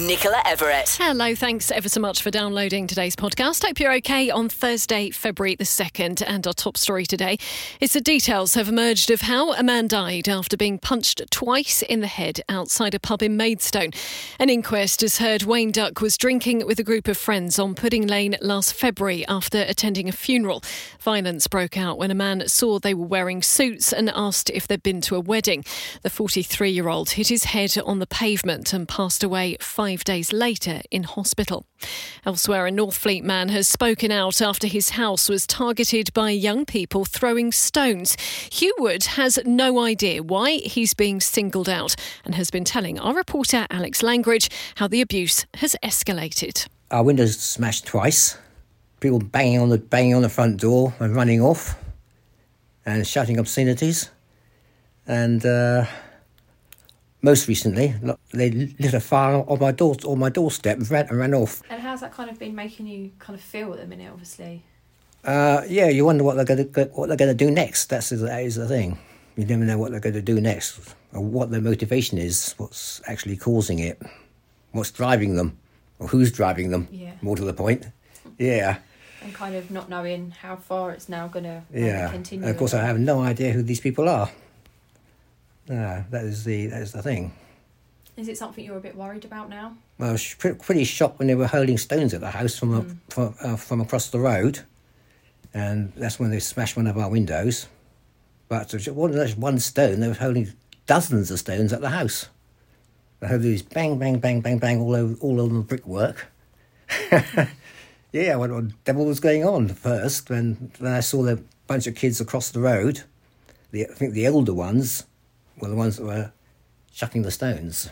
Nicola Everett. Hello, thanks ever so much for downloading today's podcast. Hope you're okay on Thursday, February the 2nd. And our top story today is the details have emerged of how a man died after being punched twice in the head outside a pub in Maidstone. An inquest has heard Wayne Duck was drinking with a group of friends on Pudding Lane last February after attending a funeral. Violence broke out when a man saw they were wearing suits and asked if they'd been to a wedding. The 43 year old hit his head on the pavement and passed away five days later in hospital. Elsewhere, a Northfleet man has spoken out after his house was targeted by young people throwing stones. Hugh Wood has no idea why he's being singled out and has been telling our reporter Alex Langridge how the abuse has escalated. Our windows smashed twice. People banging on the banging on the front door and running off, and shouting obscenities. And uh, most recently, they lit a fire on my door on my doorstep and ran, and ran off. And how's that kind of been making you kind of feel at the minute, obviously? Uh, yeah, you wonder what they're going to what they're going to do next. That's that is the thing. You never know what they're going to do next, or what their motivation is. What's actually causing it? What's driving them, or who's driving them? Yeah. More to the point. Yeah. And kind of not knowing how far it's now going to Yeah, continue. and of course I have no idea who these people are. No, that is the that is the thing. Is it something you're a bit worried about now? Well, I was pre- pretty shocked when they were hurling stones at the house from a, from, uh, from across the road, and that's when they smashed one of our windows. But it wasn't just one stone; they were hurling dozens of stones at the house. They heard these bang, bang, bang, bang, bang all over all over the brickwork. yeah, I what the devil was going on first when, when I saw the bunch of kids across the road. The, I think the elder ones were the ones that were chucking the stones.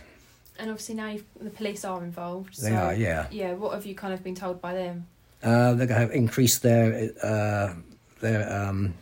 And obviously now the police are involved. They so, are, yeah. Yeah. What have you kind of been told by them? Uh, they're going to increase their uh, their um,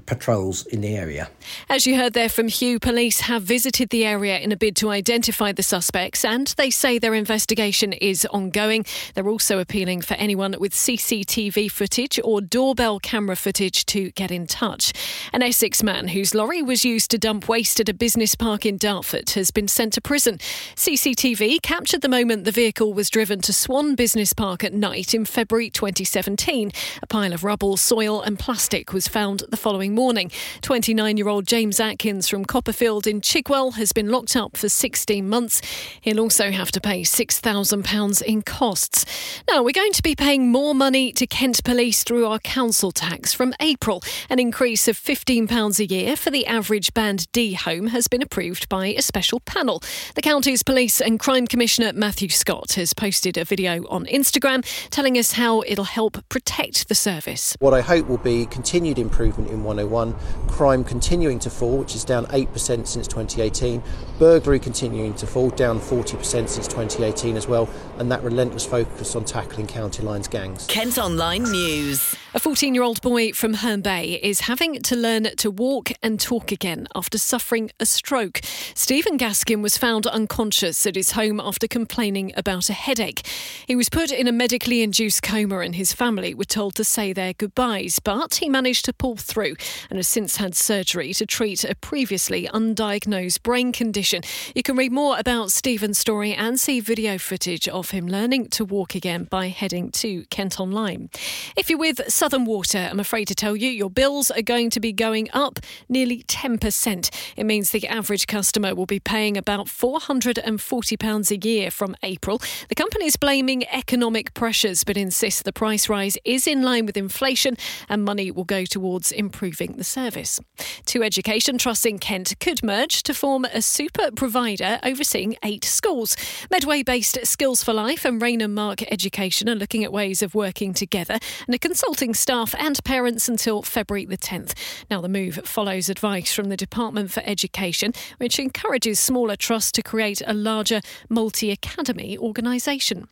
patrols in the area. As you heard there from Hugh, police have visited the area in a bid to identify the suspects and they say their investigation is ongoing. They're also appealing for anyone with CCTV footage or doorbell camera footage to get in touch. An Essex man whose lorry was used to dump waste at a business park in Dartford has been sent to prison. CCTV captured the moment the vehicle was driven to Swan Business Park at night in February 2017. A pile of rubble, soil, and plastic was found the following morning. 29 year old James Atkins from Copperfield in Chigwell has been locked up for 16 months. He'll also have to pay £6,000 in costs. Now, we're going to be paying more money to Kent Police through our council tax from April. An increase of £15 a year for the average Band D home has been approved by a special panel. The county's Police and Crime Commissioner Matthew Scott has posted a video on Instagram telling us how it'll help protect the service. What I hope will be continued improvement in 101, crime continuing to fall, which is down 8% since 2018, burglary continuing to fall, down 40% since 2018 as well, and that relentless focus on tackling county lines gangs. Kent Online News. A 14 year old boy from Herne Bay is having to learn to walk and talk again after suffering a stroke. Stephen Gaskin was found unconscious at his home after complaining about a headache. He was put in a medically induced coma and his family were told to say their goodbyes, but he managed to pull through and has since had surgery to treat a previously undiagnosed brain condition. You can read more about Stephen's story and see video footage of him learning to walk again by heading to Kent Online. If you're with Southern Water, I'm afraid to tell you your bills are going to be going up nearly 10%. It means the average customer will be paying about £440 a year from April. The company is blaming economic pressures but insists the price rise is in line with inflation and money will go towards improving the service. Two education trusts in Kent could merge to form a super provider overseeing eight schools. Medway based Skills for Life and Rainham Mark Education are looking at ways of working together and are consulting staff and parents until February the 10th. Now, the move follows advice from the Department for Education, which encourages smaller trusts to create a larger multi academy organisation.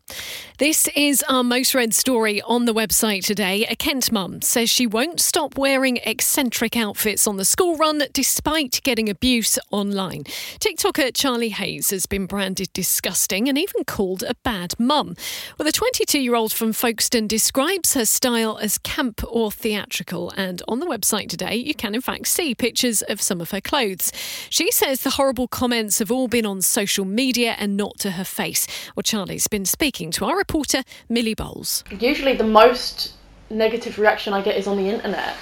This is our most read story on the website today. A Kent mum says she won't stop wearing eccentric outfits on the school run despite getting abuse online. TikToker Charlie Hayes has been branded disgusting and even called a bad mum. Well, the 22 year old from Folkestone describes her style as camp or theatrical. And on the website today, you can in fact see pictures of some of her clothes. She says the horrible comments have all been on social media and not to her face. Well, Charlie's been speaking to our reporter, Millie Bowles. Usually, the most negative reaction I get is on the internet.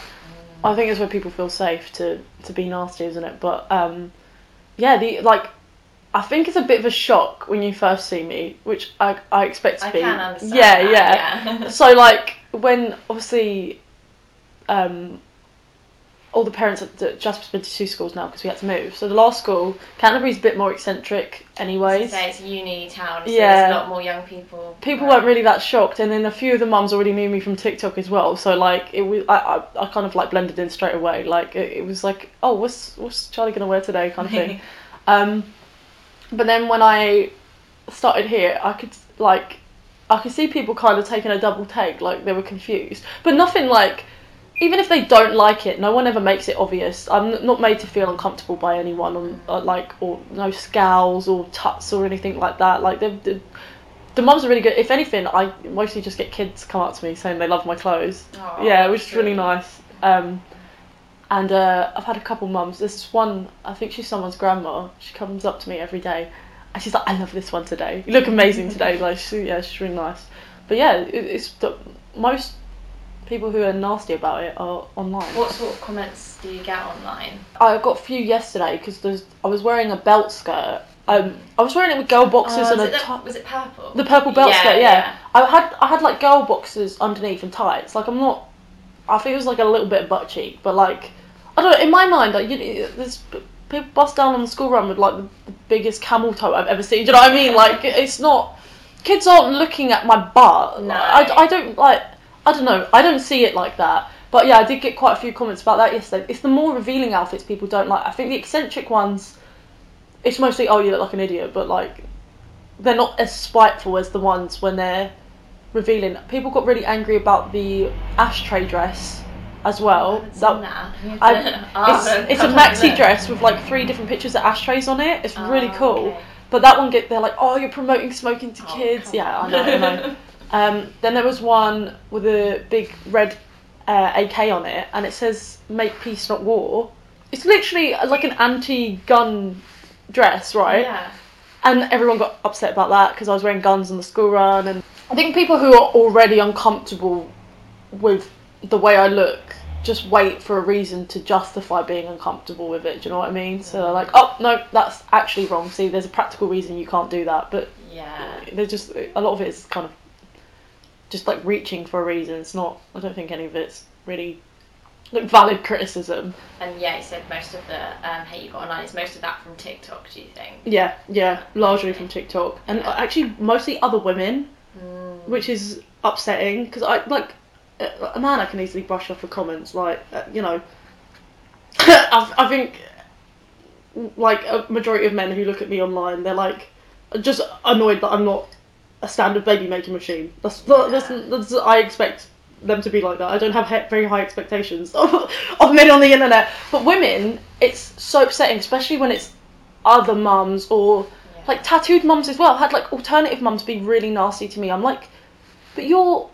I think it's where people feel safe to, to be nasty, isn't it? But um, yeah, the like I think it's a bit of a shock when you first see me, which I, I expect to I be. can understand Yeah, that, yeah. yeah. so like when obviously, um, all the parents at the, Jasper's been to two schools now because we had to move. So the last school, Canterbury's a bit more eccentric, anyways. Say it's a uni town, so Yeah. there's a lot more young people. People weren't really that shocked, and then a few of the mums already knew me from TikTok as well. So like it was, I, I, I kind of like blended in straight away. Like it, it was like, oh, what's what's Charlie gonna wear today, kind of thing. um, but then when I started here, I could like, I could see people kind of taking a double take, like they were confused, but nothing like. Even if they don't like it, no one ever makes it obvious. I'm not made to feel uncomfortable by anyone, on, uh, like or no scowls or tuts or anything like that. Like they've, they've the mums are really good. If anything, I mostly just get kids come up to me saying they love my clothes. Aw, yeah, which is really really nice. Um, and uh, I've had a couple mums. This one, I think she's someone's grandma. She comes up to me every day, and she's like, "I love this one today. You look amazing today." Like, she, yeah, she's really nice. But yeah, it, it's the, most people who are nasty about it are online. What sort of comments do you get online? I got a few yesterday because I was wearing a belt skirt. Um, I was wearing it with girl boxes Oh, and a the, top. was it purple? The purple belt Yeah, skirt, yeah. yeah. I had I had like girl boxes underneath and tights. Like I'm not. I think it was like a little bit of butt cheek, but like I don't know. In my mind, like you, there's people bust down on the school run with like the, the biggest camel toe I've ever seen. Do you know what I mean? Like it's not. Kids aren't looking at my butt. No. I, I don't like. I don't know. I don't see it like that. But yeah, I did get quite a few comments about that yesterday. It's the more revealing outfits people don't like. I think the eccentric ones, it's mostly oh you look like an idiot, but like they're not as spiteful as the ones when they're revealing. People got really angry about the ashtray dress as well. That- seen that. You have I, to- I'll it's, it's a maxi dress with like three different pictures of ashtrays on it. It's really Oh, cool. okay. But that one get they're like, oh, you're promoting smoking to Oh, kids. Yeah, I know. I know. um, then there was one with a big red uh, AK on it, and it says "Make peace, not war." It's literally like an anti-gun dress, right? Yeah. and everyone got upset about that because I was wearing guns on the school run, and I think people who are already uncomfortable with the way I look just wait for a reason to justify being uncomfortable with it. Do you know what I mean? So they're like, oh no, that's actually wrong. See, there's a practical reason you can't do that, but Yeah. there's just a lot of it is kind of just like reaching for a reason. It's not. I don't think any of it's really like valid criticism. And yeah, you said most of the um, hate you got online is most of that from TikTok. Do you think? Yeah, yeah, largely from TikTok, and actually mostly other women, which is upsetting because I like a man I can easily brush off the comments, like uh, you know. I, I think like a majority of men who look at me online, they're like just annoyed that I'm not a standard baby making machine. That's that's, that's I expect them to be like that. I don't have he- very high expectations of, of men on the internet, but women, it's so upsetting, especially when it's other mums or like tattooed mums as well. I've had like alternative mums be really nasty to me. I'm like, but you're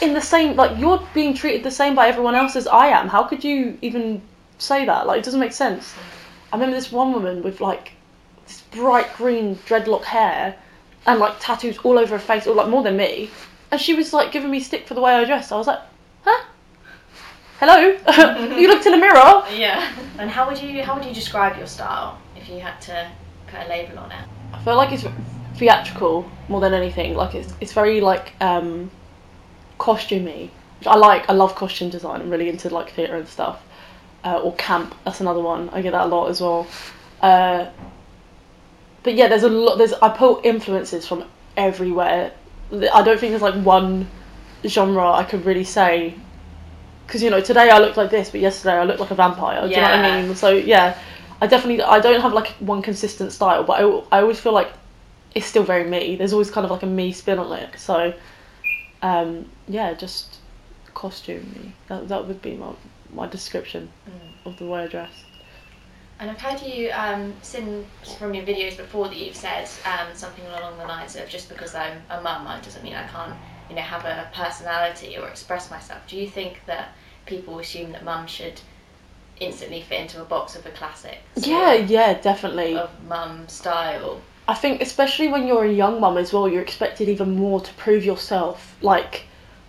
in the same like you're being treated the same by everyone else as I am. How could you even say that? Like it doesn't make sense. I remember this one woman with like this bright green dreadlock hair and like tattoos all over her face, or like more than me. And she was like giving me stick for the way I dressed. I was like, huh? Hello? you looked in the mirror. Yeah. And how would you how would you describe your style if you had to put a label on it? I feel like it's theatrical more than anything. Like it's it's very like um costumey. Which I like. I love costume design. I'm really into like theatre and stuff. Uh, or camp. That's another one. I get that a lot as well. Uh, but yeah, there's a lot. There's I pull influences from everywhere. I don't think there's like one genre I could really say. Because you know, today I looked like this, but yesterday I looked like a vampire. Do you know what I mean? So yeah, I definitely I don't have like one consistent style, but I, I always feel like it's still very me. There's always kind of like a me spin on it. So um, yeah, just costume me. That that would be my my description of the way I dress. And I've heard you um, sing from your videos before that you've said um, something along the lines of just because I'm a mum, it doesn't mean I can't you know, have a personality or express myself. Do you think that people assume that mum should instantly fit into a box of a classic? Yeah, yeah, definitely. Of mum style. I think especially when you're a young mum as well, you're expected even more to prove yourself. Like,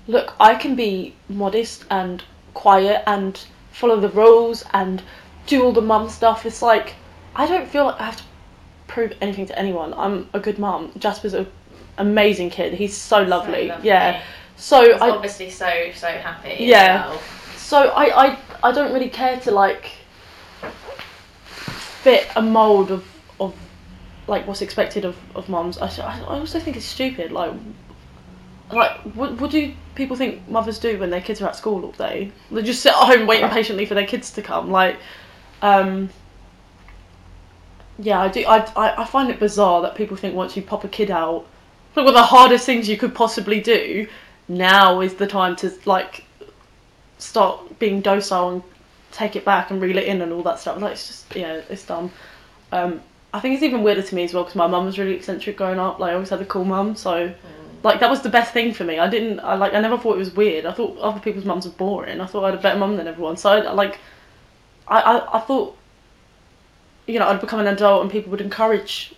look, I can be modest and quiet and follow the rules and do all the mum stuff. It's like I don't feel like I have to prove anything to anyone. I'm a good mum. Jasper's an amazing kid. He's so lovely. lovely. Yeah. So He's I obviously so so happy. Yeah. well. so I, I I don't really care to like fit a mold of like what's expected of of moms. I, I also think it's stupid. Like like what what do people think mothers do when their kids are at school all day? They just sit at home waiting patiently for their kids to come. Like um yeah, I do. I, I, I find it bizarre that people think once you pop a kid out, like one of the hardest things you could possibly do, now is the time to like start being docile and take it back and reel it in and all that stuff. Like it's just yeah, it's dumb. Um, I think it's even weirder to me as well because my mum was really eccentric growing up. Like I always had a cool mum, so mm. like that was the best thing for me. I didn't I like I never thought it was weird. I thought other people's mums were boring. I thought I had a better mum than everyone. So I, like I, I I thought you know I'd become an adult and people would encourage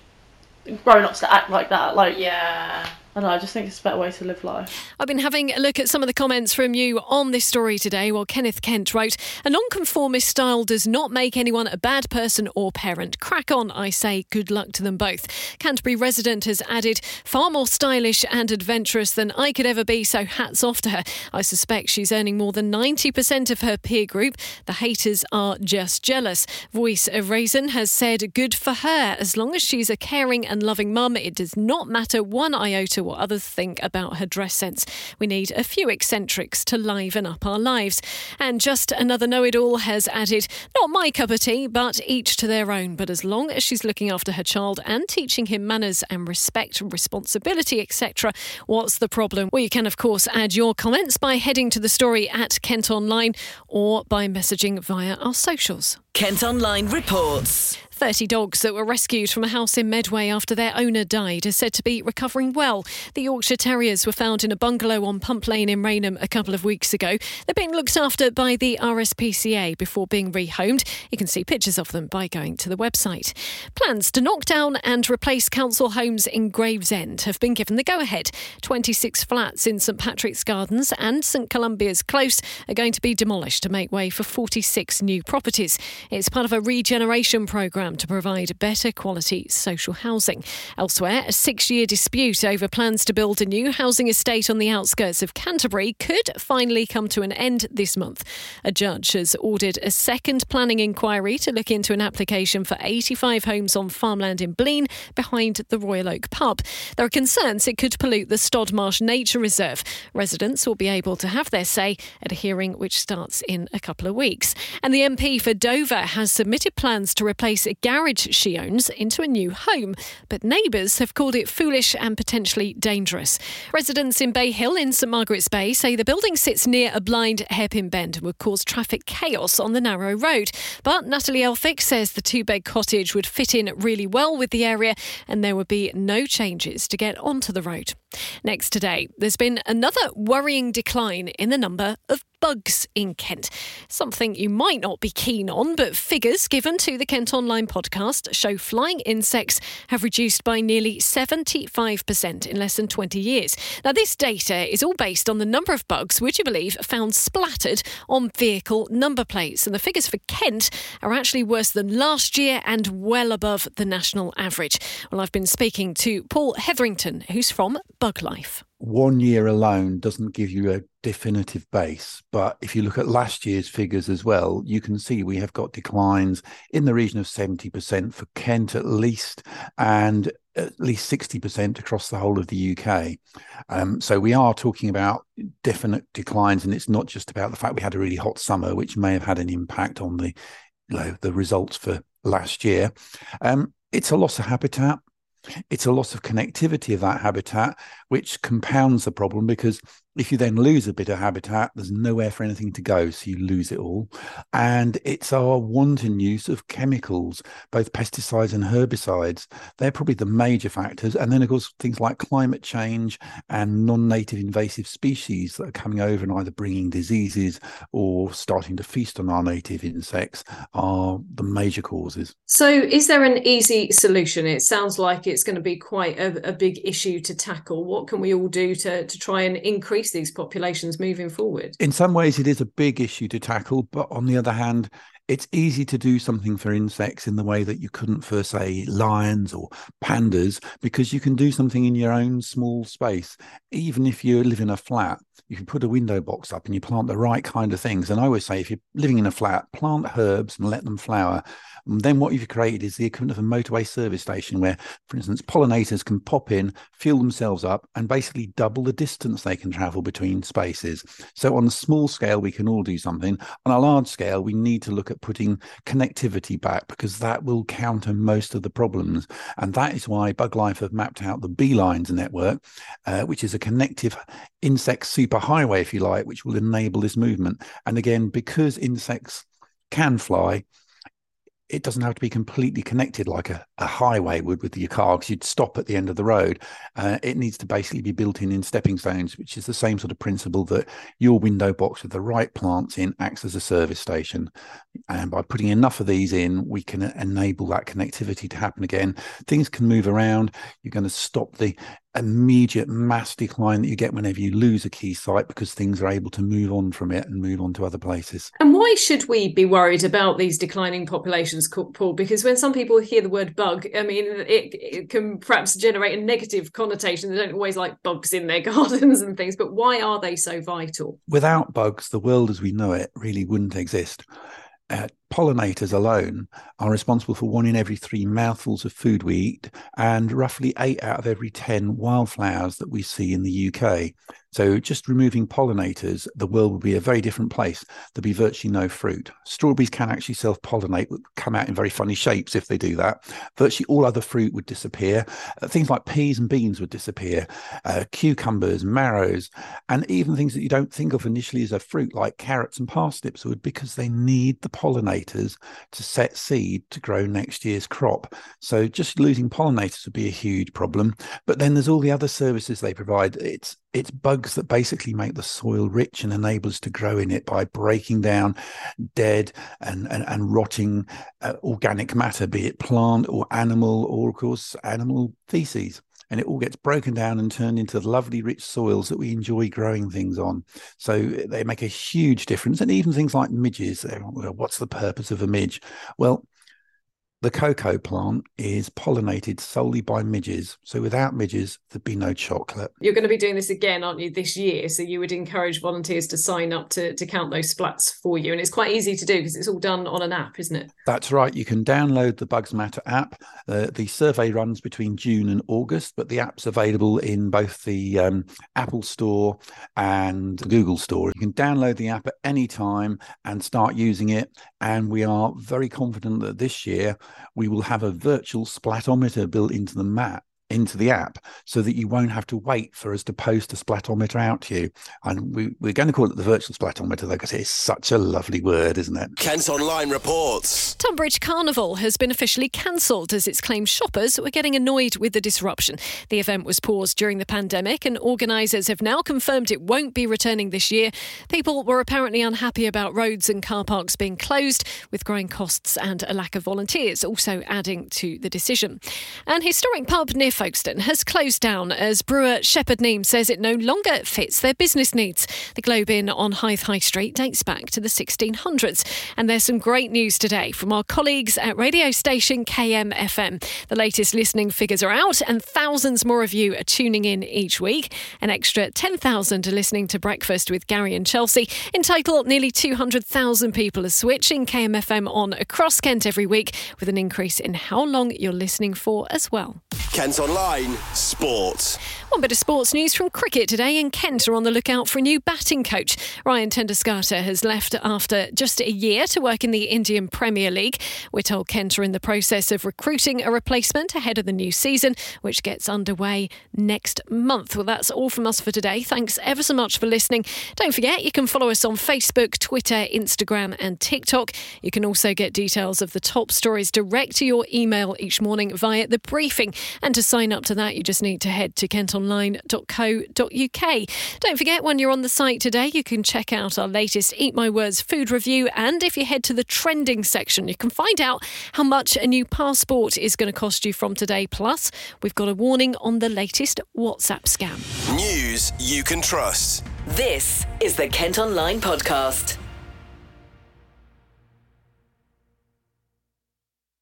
grown ups to act like that. Like Yeah. I. I just think it's a better way to live life. I've been having a look at some of the comments from you on this story today. Well, Kenneth Kent wrote, A nonconformist style does not make anyone a bad person or parent. Crack on, I say. Good luck to them both. Canterbury resident has added, Far more stylish and adventurous than I could ever be, so hats off to her. I suspect she's earning more than 90% of her peer group. The haters are just jealous. Voice of Raisin has said, Good for her. As long as she's a caring and loving mum, it does not matter one iota what others think about her dress sense. We need a few eccentrics to liven up our lives. And just another know it all has added, Not my cup of tea, but each to their own. But as long as she's looking after her child and teaching him manners and respect, and responsibility, etc., what's the problem? Well, you can, of course, add your comments by heading to the story at Kent Online or by messaging via our socials. Kent Online reports. 30 dogs that were rescued from a house in Medway after their owner died are said to be recovering well. The Yorkshire Terriers were found in a bungalow on Pump Lane in Rainham a couple of weeks ago. They're being looked after by the RSPCA before being rehomed. You can see pictures of them by going to the website. Plans to knock down and replace council homes in Gravesend have been given the go ahead. 26 flats in St Patrick's Gardens and St Columba's Close are going to be demolished to make way for 46 new properties. It's part of a regeneration programme to provide better quality social housing. Elsewhere, a six year dispute over plans to build a new housing estate on the outskirts of Canterbury could finally come to an end this month. A judge has ordered a second planning inquiry to look into an application for 85 homes on farmland in Blean behind the Royal Oak pub. There are concerns it could pollute the Stodmarsh Nature Reserve. Residents will be able to have their say at a hearing which starts in a couple of weeks. And the MP for Dover has submitted plans to replace a garage she owns into a new home, but neighbours have called it foolish and potentially dangerous. Residents in Bay Hill in St Margaret's Bay say the building sits near a blind hairpin bend and would cause traffic chaos on the narrow road. But Natalie Elphicke says the two bed cottage would fit in really well with the area and there would be no changes to get onto the road. Next today, there's been another worrying decline in the number of bugs in Kent. Something you might not be keen on, but figures given to the Kent Online podcast show flying insects have reduced by nearly 75% in less than 20 years. Now, this data is all based on the number of bugs, would you believe, found splattered on vehicle number plates. And the figures for Kent are actually worse than last year and well above the national average. Well, I've been speaking to Paul Hetherington, who's from Buglife one year alone doesn't give you a definitive base. But if you look at last year's figures as well, you can see we have got declines in the region of 70% for Kent at least, and at least 60% across the whole of the UK. Um, so we are talking about definite declines, and it's not just about the fact we had a really hot summer, which may have had an impact on the you know, the results for last year. Um, it's a loss of habitat it's a loss of connectivity of that habitat, which compounds the problem because if you then lose a bit of habitat, there's nowhere for anything to go, so you lose it all. And it's our wanton use of chemicals, both pesticides and herbicides. They're probably the major factors. And then, of course, things like climate change and non native invasive species that are coming over and either bringing diseases or starting to feast on our native insects are the major causes. So, is there an easy solution? It sounds like it's going to be quite a, a big issue to tackle. What can we all do to, to try and increase? Increase these populations moving forward? In some ways, it is a big issue to tackle, but on the other hand, it's easy to do something for insects in the way that you couldn't for, say, lions or pandas, because you can do something in your own small space. Even if you live in a flat, you can put a window box up and you plant the right kind of things. And I always say, if you're living in a flat, plant herbs and let them flower. And then what you've created is the equivalent of a motorway service station where, for instance, pollinators can pop in, fuel themselves up, and basically double the distance they can travel between spaces. So on a small scale, we can all do something. On a large scale, we need to look at putting connectivity back because that will counter most of the problems. And that is why Buglife have mapped out the B-Lines network, uh, which is a connective insect superhighway, if you like, which will enable this movement. And again, because insects can fly, it doesn't have to be completely connected like a, a highway would with your car because you'd stop at the end of the road. Uh, it needs to basically be built in in stepping stones, which is the same sort of principle that your window box with the right plants in acts as a service station. And by putting enough of these in, we can enable that connectivity to happen again. Things can move around. You're going to stop the immediate mass decline that you get whenever you lose a key site because things are able to move on from it and move on to other places. And why should we be worried about these declining populations, Paul? Because when some people hear the word bug, I mean, it, it can perhaps generate a negative connotation. They don't always like bugs in their gardens and things, but why are they so vital? Without bugs, the world as we know it really wouldn't exist. Uh, pollinators alone are responsible for one in every three mouthfuls of food we eat and roughly eight out of every 10 wildflowers that we see in the UK. So, just removing pollinators, the world would be a very different place. There'd be virtually no fruit. Strawberries can actually self pollinate, come out in very funny shapes if they do that. Virtually all other fruit would disappear. Uh, things like peas and beans would disappear, uh, cucumbers, marrows, and even things that you don't think of initially as a fruit, like carrots and parsnips, would because they need the pollinators to set seed to grow next year's crop. So, just losing pollinators would be a huge problem. But then there's all the other services they provide. It's it's bugs that basically make the soil rich and enable us to grow in it by breaking down dead and, and, and rotting uh, organic matter, be it plant or animal, or of course, animal feces. And it all gets broken down and turned into lovely, rich soils that we enjoy growing things on. So they make a huge difference. And even things like midges, what's the purpose of a midge? Well, the cocoa plant is pollinated solely by midges. So without midges, there'd be no chocolate. You're going to be doing this again, aren't you, this year? So you would encourage volunteers to sign up to, to count those splats for you. And it's quite easy to do because it's all done on an app, isn't it? That's right. You can download the Bugs Matter app. Uh, the survey runs between June and August, but the app's available in both the um, Apple Store and Google Store. You can download the app at any time and start using it. And we are very confident that this year, we will have a virtual splatometer built into the map into the app so that you won't have to wait for us to post a splatometer out to you. And we, are going to call it the virtual splatometer, though, because it's such a lovely word, isn't it? Kent Online reports. Tonbridge Carnival has been officially cancelled as it's claimed shoppers were getting annoyed with the disruption. The event was paused during the pandemic, and organisers have now confirmed it won't be returning this year. People were apparently unhappy about roads and car parks being closed, with growing costs and a lack of volunteers also adding to the decision. An historic pub near Folkestone has closed down as brewer Shepherd Neame says it no longer fits their business needs. The Globe Inn on Hythe High Street dates back to the 1600s. And there's some great news today from our colleagues at radio station KMFM. The latest listening figures are out, and thousands more of you are tuning in each week. An extra 10,000 are listening to Breakfast with Gary and Chelsea. In total, nearly 200,000 people are switching KMFM on across Kent every week, with an increase in how long you're listening for as well. Kent on Online Sport. One bit of sports news from cricket today, and Kent are on the lookout for a new batting coach. Ryan ten Doeschate has left after just a year to work in the Indian Premier League. We're told Kent are in the process of recruiting a replacement ahead of the new season, which gets underway next month. Well, that's all from us for today. Thanks ever so much for listening. Don't forget, you can follow us on Facebook, Twitter, Instagram, and TikTok. You can also get details of the top stories direct to your email each morning via the briefing. And to sign up to that, you just need to head to kentonline.co.uk. Don't forget, when you're on the site today, you can check out our latest Eat My Words food review. And if you head to the trending section, you can find out how much a new passport is going to cost you from today. Plus, we've got a warning on the latest WhatsApp scam. News you can trust. This is the Kent Online Podcast.